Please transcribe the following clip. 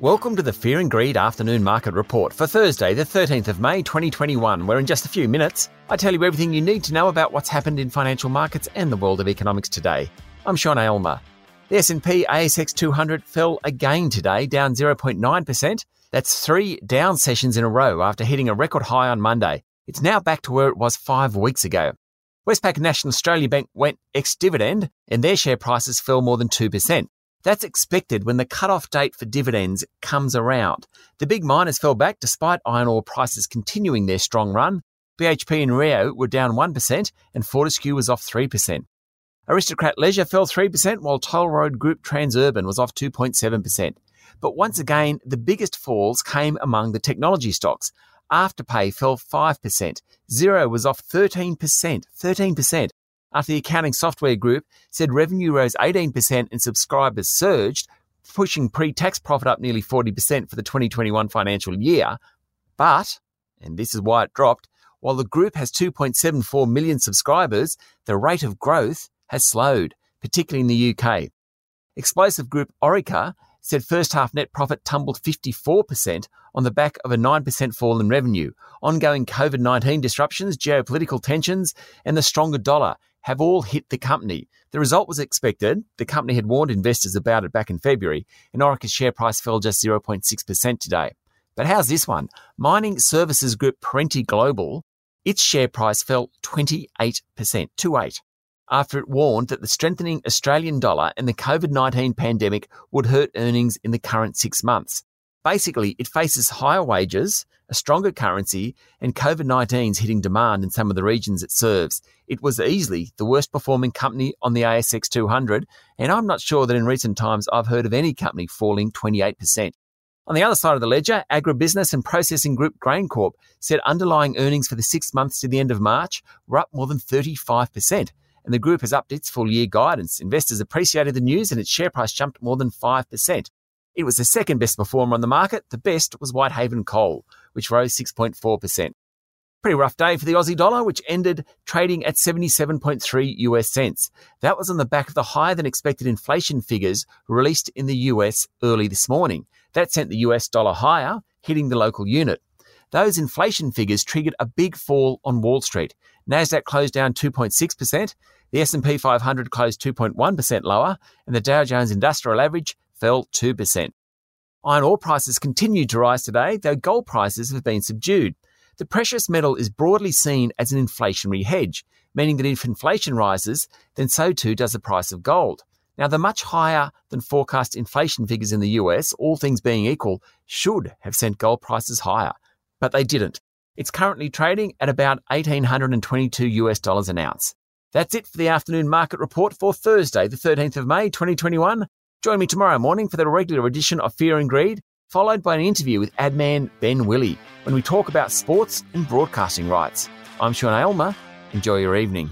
Welcome to the Fear and Greed Afternoon Market Report for Thursday, the 13th of May 2021, where in just a few minutes, I tell you everything you need to know about what's happened in financial markets and the world of economics today. I'm Sean Aylmer. The S&P ASX 200 fell again today, down 0.9%. That's three down sessions in a row after hitting a record high on Monday. It's now back to where it was five weeks ago. Westpac National Australia Bank went ex-dividend and their share prices fell more than 2%. That's expected when the cut-off date for dividends comes around. The big miners fell back despite iron ore prices continuing their strong run. BHP and Rio were down 1% and Fortescue was off 3%. Aristocrat Leisure fell 3% while Toll Road Group Transurban was off 2.7%. But once again, the biggest falls came among the technology stocks. Afterpay fell 5%. Xero was off 13%. 13% after the accounting software group said revenue rose 18% and subscribers surged, pushing pre tax profit up nearly 40% for the 2021 financial year. But, and this is why it dropped, while the group has 2.74 million subscribers, the rate of growth has slowed, particularly in the UK. Explosive group Orica said first half net profit tumbled 54% on the back of a 9% fall in revenue. Ongoing COVID 19 disruptions, geopolitical tensions, and the stronger dollar have all hit the company. The result was expected. The company had warned investors about it back in February, and Orica's share price fell just 0.6% today. But how's this one? Mining services group Perenti Global, its share price fell 28%, 28 after it warned that the strengthening Australian dollar and the COVID 19 pandemic would hurt earnings in the current six months. Basically, it faces higher wages, a stronger currency, and COVID 19's hitting demand in some of the regions it serves. It was easily the worst performing company on the ASX 200, and I'm not sure that in recent times I've heard of any company falling 28%. On the other side of the ledger, agribusiness and processing group GrainCorp said underlying earnings for the six months to the end of March were up more than 35% and the group has upped its full year guidance. Investors appreciated the news and its share price jumped more than 5%. It was the second best performer on the market. The best was Whitehaven Coal, which rose 6.4%. Pretty rough day for the Aussie dollar, which ended trading at 77.3 US cents. That was on the back of the higher than expected inflation figures released in the US early this morning. That sent the US dollar higher, hitting the local unit. Those inflation figures triggered a big fall on Wall Street. Nasdaq closed down 2.6%, the S&P 500 closed 2.1% lower, and the Dow Jones Industrial Average fell 2%. Iron ore prices continued to rise today, though gold prices have been subdued. The precious metal is broadly seen as an inflationary hedge, meaning that if inflation rises, then so too does the price of gold. Now, the much higher than forecast inflation figures in the US, all things being equal, should have sent gold prices higher, but they didn't. It's currently trading at about 1822 US dollars an ounce. That's it for the afternoon market report for Thursday, the 13th of May, 2021. Join me tomorrow morning for the regular edition of Fear and Greed, followed by an interview with adman Ben Willey when we talk about sports and broadcasting rights. I'm Sean Aylmer. Enjoy your evening.